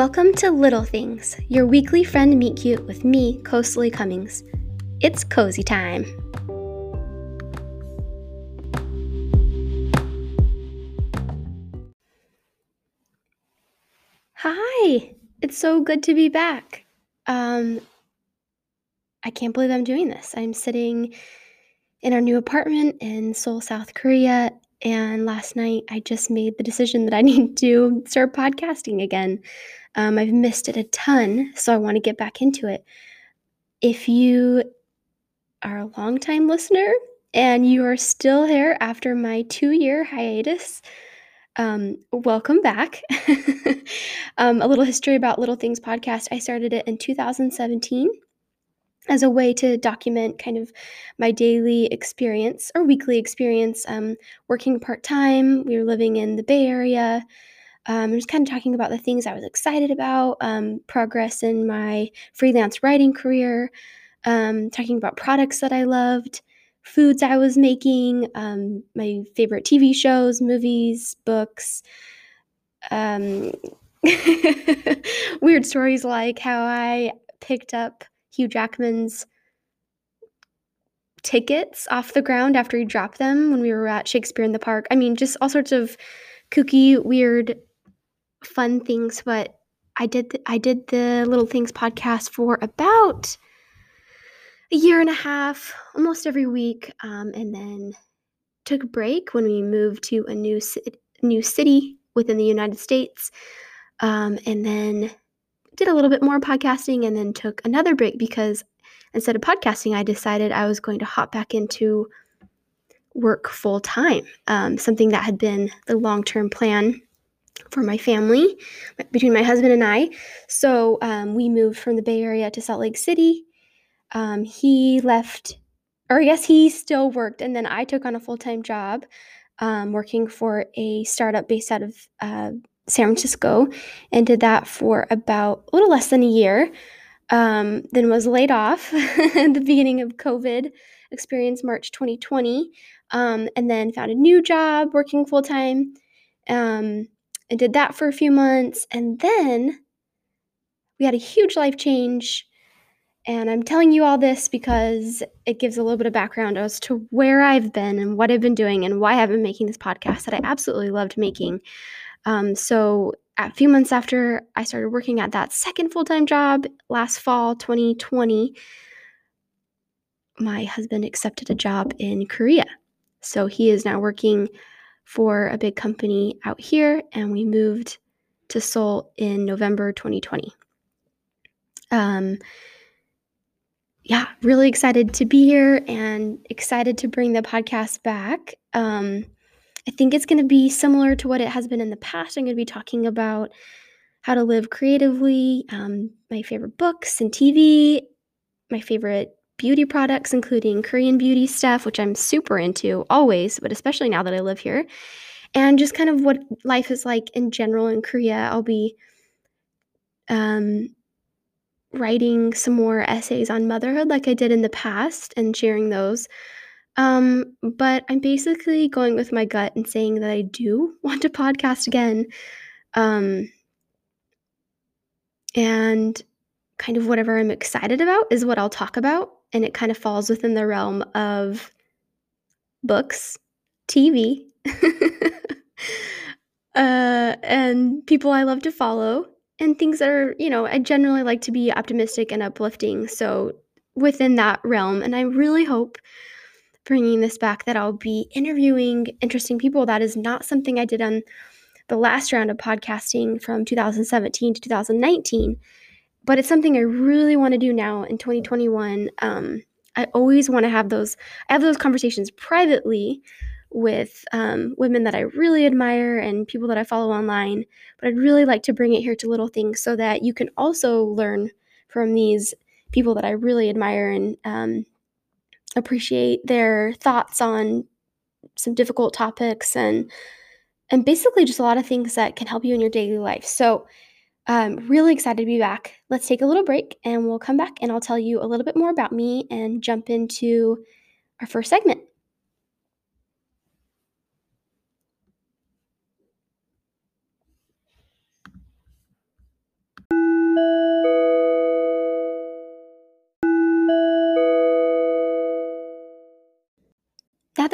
Welcome to Little Things, your weekly friend meet cute with me, Coastly Cummings. It's cozy time. Hi, it's so good to be back. Um, I can't believe I'm doing this. I'm sitting in our new apartment in Seoul, South Korea, and last night I just made the decision that I need to start podcasting again. Um, I've missed it a ton, so I want to get back into it. If you are a longtime listener and you are still here after my two year hiatus, um, welcome back. um, a little history about Little Things podcast. I started it in 2017 as a way to document kind of my daily experience or weekly experience um, working part time. We were living in the Bay Area. Um, just kind of talking about the things I was excited about, um, progress in my freelance writing career, um, talking about products that I loved, foods I was making, um, my favorite TV shows, movies, books. Um, weird stories like how I picked up Hugh Jackman's tickets off the ground after he dropped them when we were at Shakespeare in the Park. I mean, just all sorts of kooky, weird, fun things. But I did the, I did the Little Things podcast for about a year and a half, almost every week, um, and then took a break when we moved to a new new city within the United States, um, and then did a little bit more podcasting and then took another break because instead of podcasting, I decided I was going to hop back into work full time, um, something that had been the long term plan for my family between my husband and I. So um, we moved from the Bay Area to Salt Lake City. Um, he left, or I guess he still worked, and then I took on a full time job um, working for a startup based out of uh, San Francisco and did that for about a little less than a year. Um, then was laid off at the beginning of COVID, experienced March 2020, um, and then found a new job working full time um, and did that for a few months. And then we had a huge life change. And I'm telling you all this because it gives a little bit of background as to where I've been and what I've been doing and why I've been making this podcast that I absolutely loved making. Um, so, a few months after I started working at that second full time job last fall, 2020, my husband accepted a job in Korea. So, he is now working for a big company out here, and we moved to Seoul in November 2020. Um, yeah, really excited to be here and excited to bring the podcast back. Um, I think it's going to be similar to what it has been in the past. I'm going to be talking about how to live creatively, um, my favorite books and TV, my favorite beauty products, including Korean beauty stuff, which I'm super into always, but especially now that I live here, and just kind of what life is like in general in Korea. I'll be um, writing some more essays on motherhood like I did in the past and sharing those. Um, but I'm basically going with my gut and saying that I do want to podcast again. Um, and kind of whatever I'm excited about is what I'll talk about. And it kind of falls within the realm of books, TV, uh, and people I love to follow, and things that are, you know, I generally like to be optimistic and uplifting. So within that realm. And I really hope bringing this back that I'll be interviewing interesting people. That is not something I did on the last round of podcasting from 2017 to 2019, but it's something I really want to do now in 2021. Um, I always want to have those. I have those conversations privately with um, women that I really admire and people that I follow online. But I'd really like to bring it here to Little Things so that you can also learn from these people that I really admire and um, appreciate their thoughts on some difficult topics and and basically just a lot of things that can help you in your daily life. So I'm um, really excited to be back. Let's take a little break and we'll come back and I'll tell you a little bit more about me and jump into our first segment.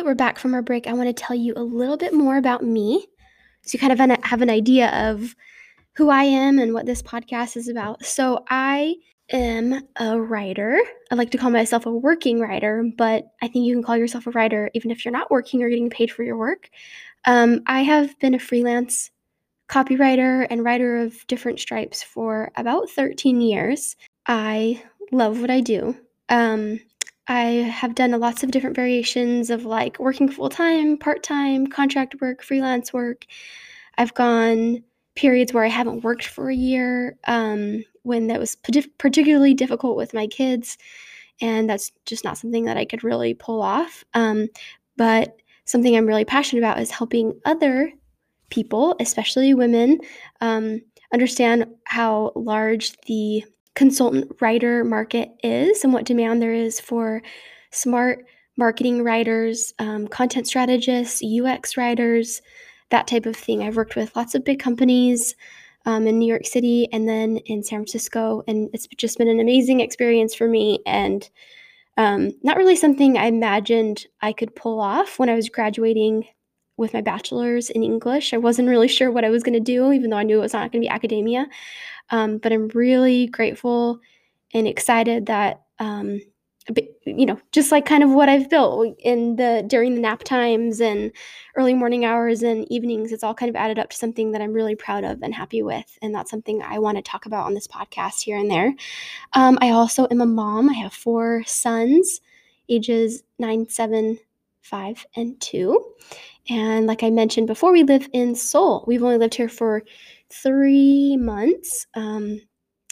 We're back from our break, I want to tell you a little bit more about me so you kind of have an idea of who I am and what this podcast is about. So, I am a writer. I like to call myself a working writer, but I think you can call yourself a writer even if you're not working or getting paid for your work. Um, I have been a freelance copywriter and writer of different stripes for about 13 years. I love what I do. Um, I have done lots of different variations of like working full time, part time, contract work, freelance work. I've gone periods where I haven't worked for a year um, when that was particularly difficult with my kids. And that's just not something that I could really pull off. Um, but something I'm really passionate about is helping other people, especially women, um, understand how large the consultant writer market is and what demand there is for smart marketing writers, um, content strategists, UX writers, that type of thing. I've worked with lots of big companies um, in New York City and then in San Francisco, and it's just been an amazing experience for me and um, not really something I imagined I could pull off when I was graduating with my bachelor's in English. I wasn't really sure what I was going to do, even though I knew it was not going to be academia. Um, but I'm really grateful and excited that um, you know, just like kind of what I've built in the during the nap times and early morning hours and evenings, it's all kind of added up to something that I'm really proud of and happy with. And that's something I want to talk about on this podcast here and there. Um, I also am a mom. I have four sons, ages nine, seven, five, and two. And like I mentioned before, we live in Seoul. We've only lived here for three months. Um,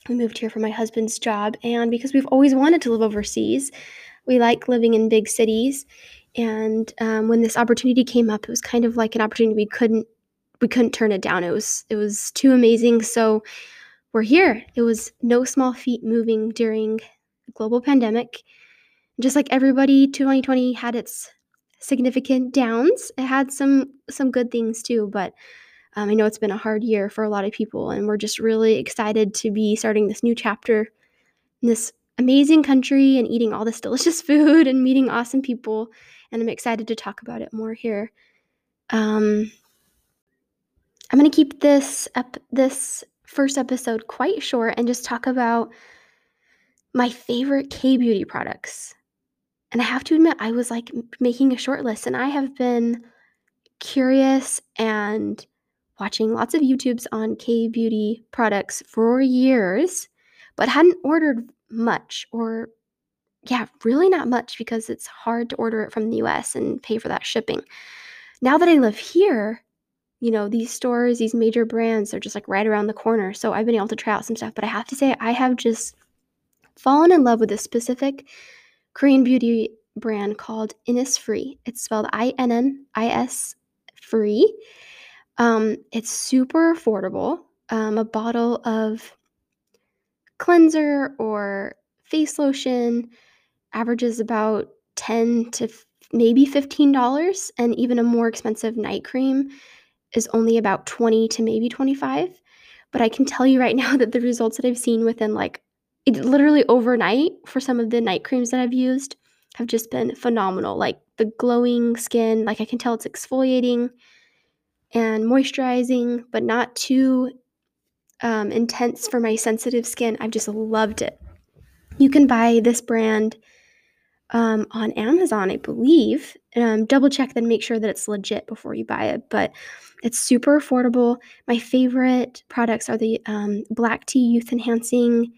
we moved here for my husband's job and because we've always wanted to live overseas we like living in big cities and um, when this opportunity came up it was kind of like an opportunity we couldn't we couldn't turn it down it was it was too amazing so we're here it was no small feat moving during global pandemic just like everybody 2020 had its significant downs it had some some good things too but um, I know it's been a hard year for a lot of people, and we're just really excited to be starting this new chapter in this amazing country and eating all this delicious food and meeting awesome people. And I'm excited to talk about it more here. Um, I'm going to keep this up this first episode quite short and just talk about my favorite K beauty products. And I have to admit, I was like making a short list, and I have been curious and watching lots of YouTubes on K beauty products for years, but hadn't ordered much or yeah, really not much because it's hard to order it from the US and pay for that shipping. Now that I live here, you know, these stores, these major brands, they're just like right around the corner. So I've been able to try out some stuff, but I have to say, I have just fallen in love with this specific Korean beauty brand called Innisfree. It's spelled I N N I S free. Um, it's super affordable. Um, a bottle of cleanser or face lotion averages about 10 to f- maybe $15 and even a more expensive night cream is only about 20 to maybe 25 but i can tell you right now that the results that i've seen within like it, literally overnight for some of the night creams that i've used have just been phenomenal like the glowing skin like i can tell it's exfoliating and moisturizing, but not too um, intense for my sensitive skin. I've just loved it. You can buy this brand um, on Amazon, I believe. Um, double check, then make sure that it's legit before you buy it. But it's super affordable. My favorite products are the um, Black Tea Youth Enhancing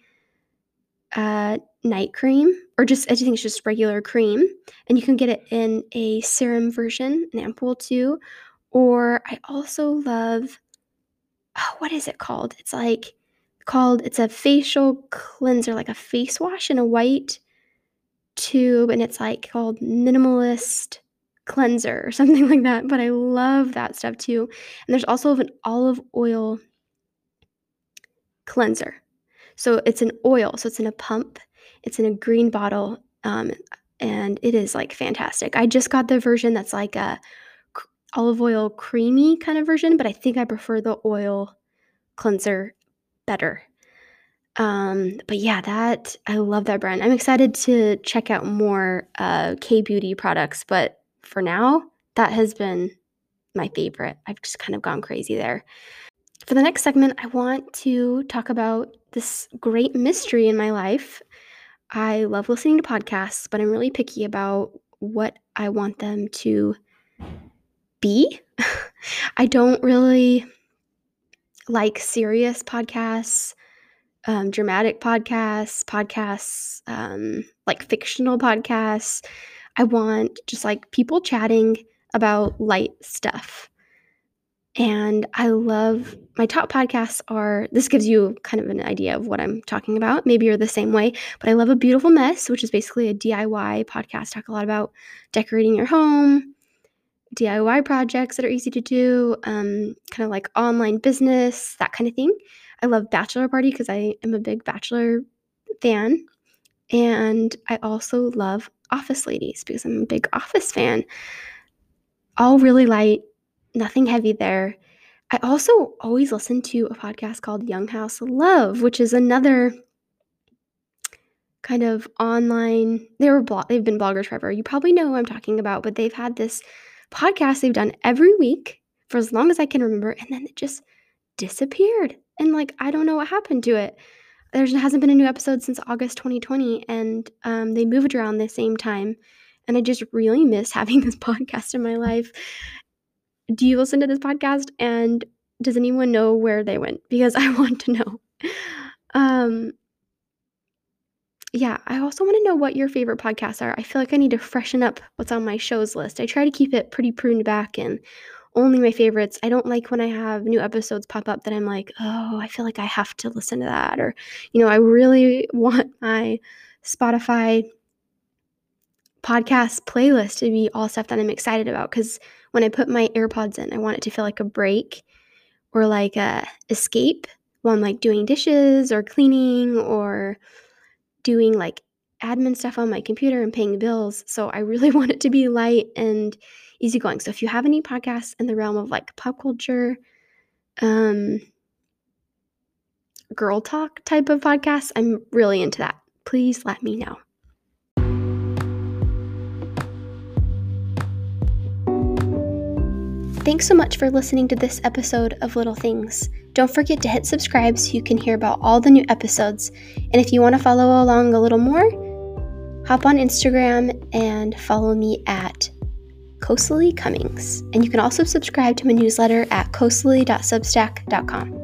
uh, Night Cream, or just I think it's just regular cream, and you can get it in a serum version, an ampoule too, or I also love oh, what is it called? It's like called it's a facial cleanser, like a face wash in a white tube, and it's like called minimalist cleanser or something like that. But I love that stuff too. And there's also an olive oil cleanser. So it's an oil, so it's in a pump, it's in a green bottle, um, and it is like fantastic. I just got the version that's like a olive oil creamy kind of version, but I think I prefer the oil cleanser better. Um, but yeah, that I love that brand. I'm excited to check out more uh, K beauty products, but for now, that has been my favorite. I've just kind of gone crazy there. For the next segment, I want to talk about this great mystery in my life. I love listening to podcasts, but I'm really picky about what I want them to be. I don't really like serious podcasts, um, dramatic podcasts, podcasts um, like fictional podcasts. I want just like people chatting about light stuff. And I love my top podcasts are this gives you kind of an idea of what I'm talking about. Maybe you're the same way, but I love A Beautiful Mess, which is basically a DIY podcast. Talk a lot about decorating your home, DIY projects that are easy to do, um, kind of like online business, that kind of thing. I love Bachelor Party because I am a big Bachelor fan. And I also love Office Ladies because I'm a big Office fan. All really light, nothing heavy there. I also always listen to a podcast called Young House Love, which is another kind of online. They were blog, they've been bloggers forever. You probably know who I'm talking about, but they've had this podcast they've done every week for as long as I can remember, and then it just disappeared. And like I don't know what happened to it. There hasn't been a new episode since August 2020, and um, they moved around the same time. And I just really miss having this podcast in my life do you listen to this podcast? And does anyone know where they went? Because i want to know. Um yeah i also want to know what your favorite podcasts are. I feel like i need to freshen up what's on my shows list. I try to keep it pretty pruned back and only my favorites. I don't like when i have new episodes pop up that i'm like oh i feel like i have to listen to that or you know i really want my spotify podcast playlist to be all stuff that i'm excited about because when I put my AirPods in, I want it to feel like a break or like a escape while I'm like doing dishes or cleaning or doing like admin stuff on my computer and paying bills. So I really want it to be light and easygoing. So if you have any podcasts in the realm of like pop culture, um, girl talk type of podcasts, I'm really into that. Please let me know. Thanks so much for listening to this episode of Little Things. Don't forget to hit subscribe so you can hear about all the new episodes. And if you want to follow along a little more, hop on Instagram and follow me at Coastally Cummings. And you can also subscribe to my newsletter at coastally.substack.com.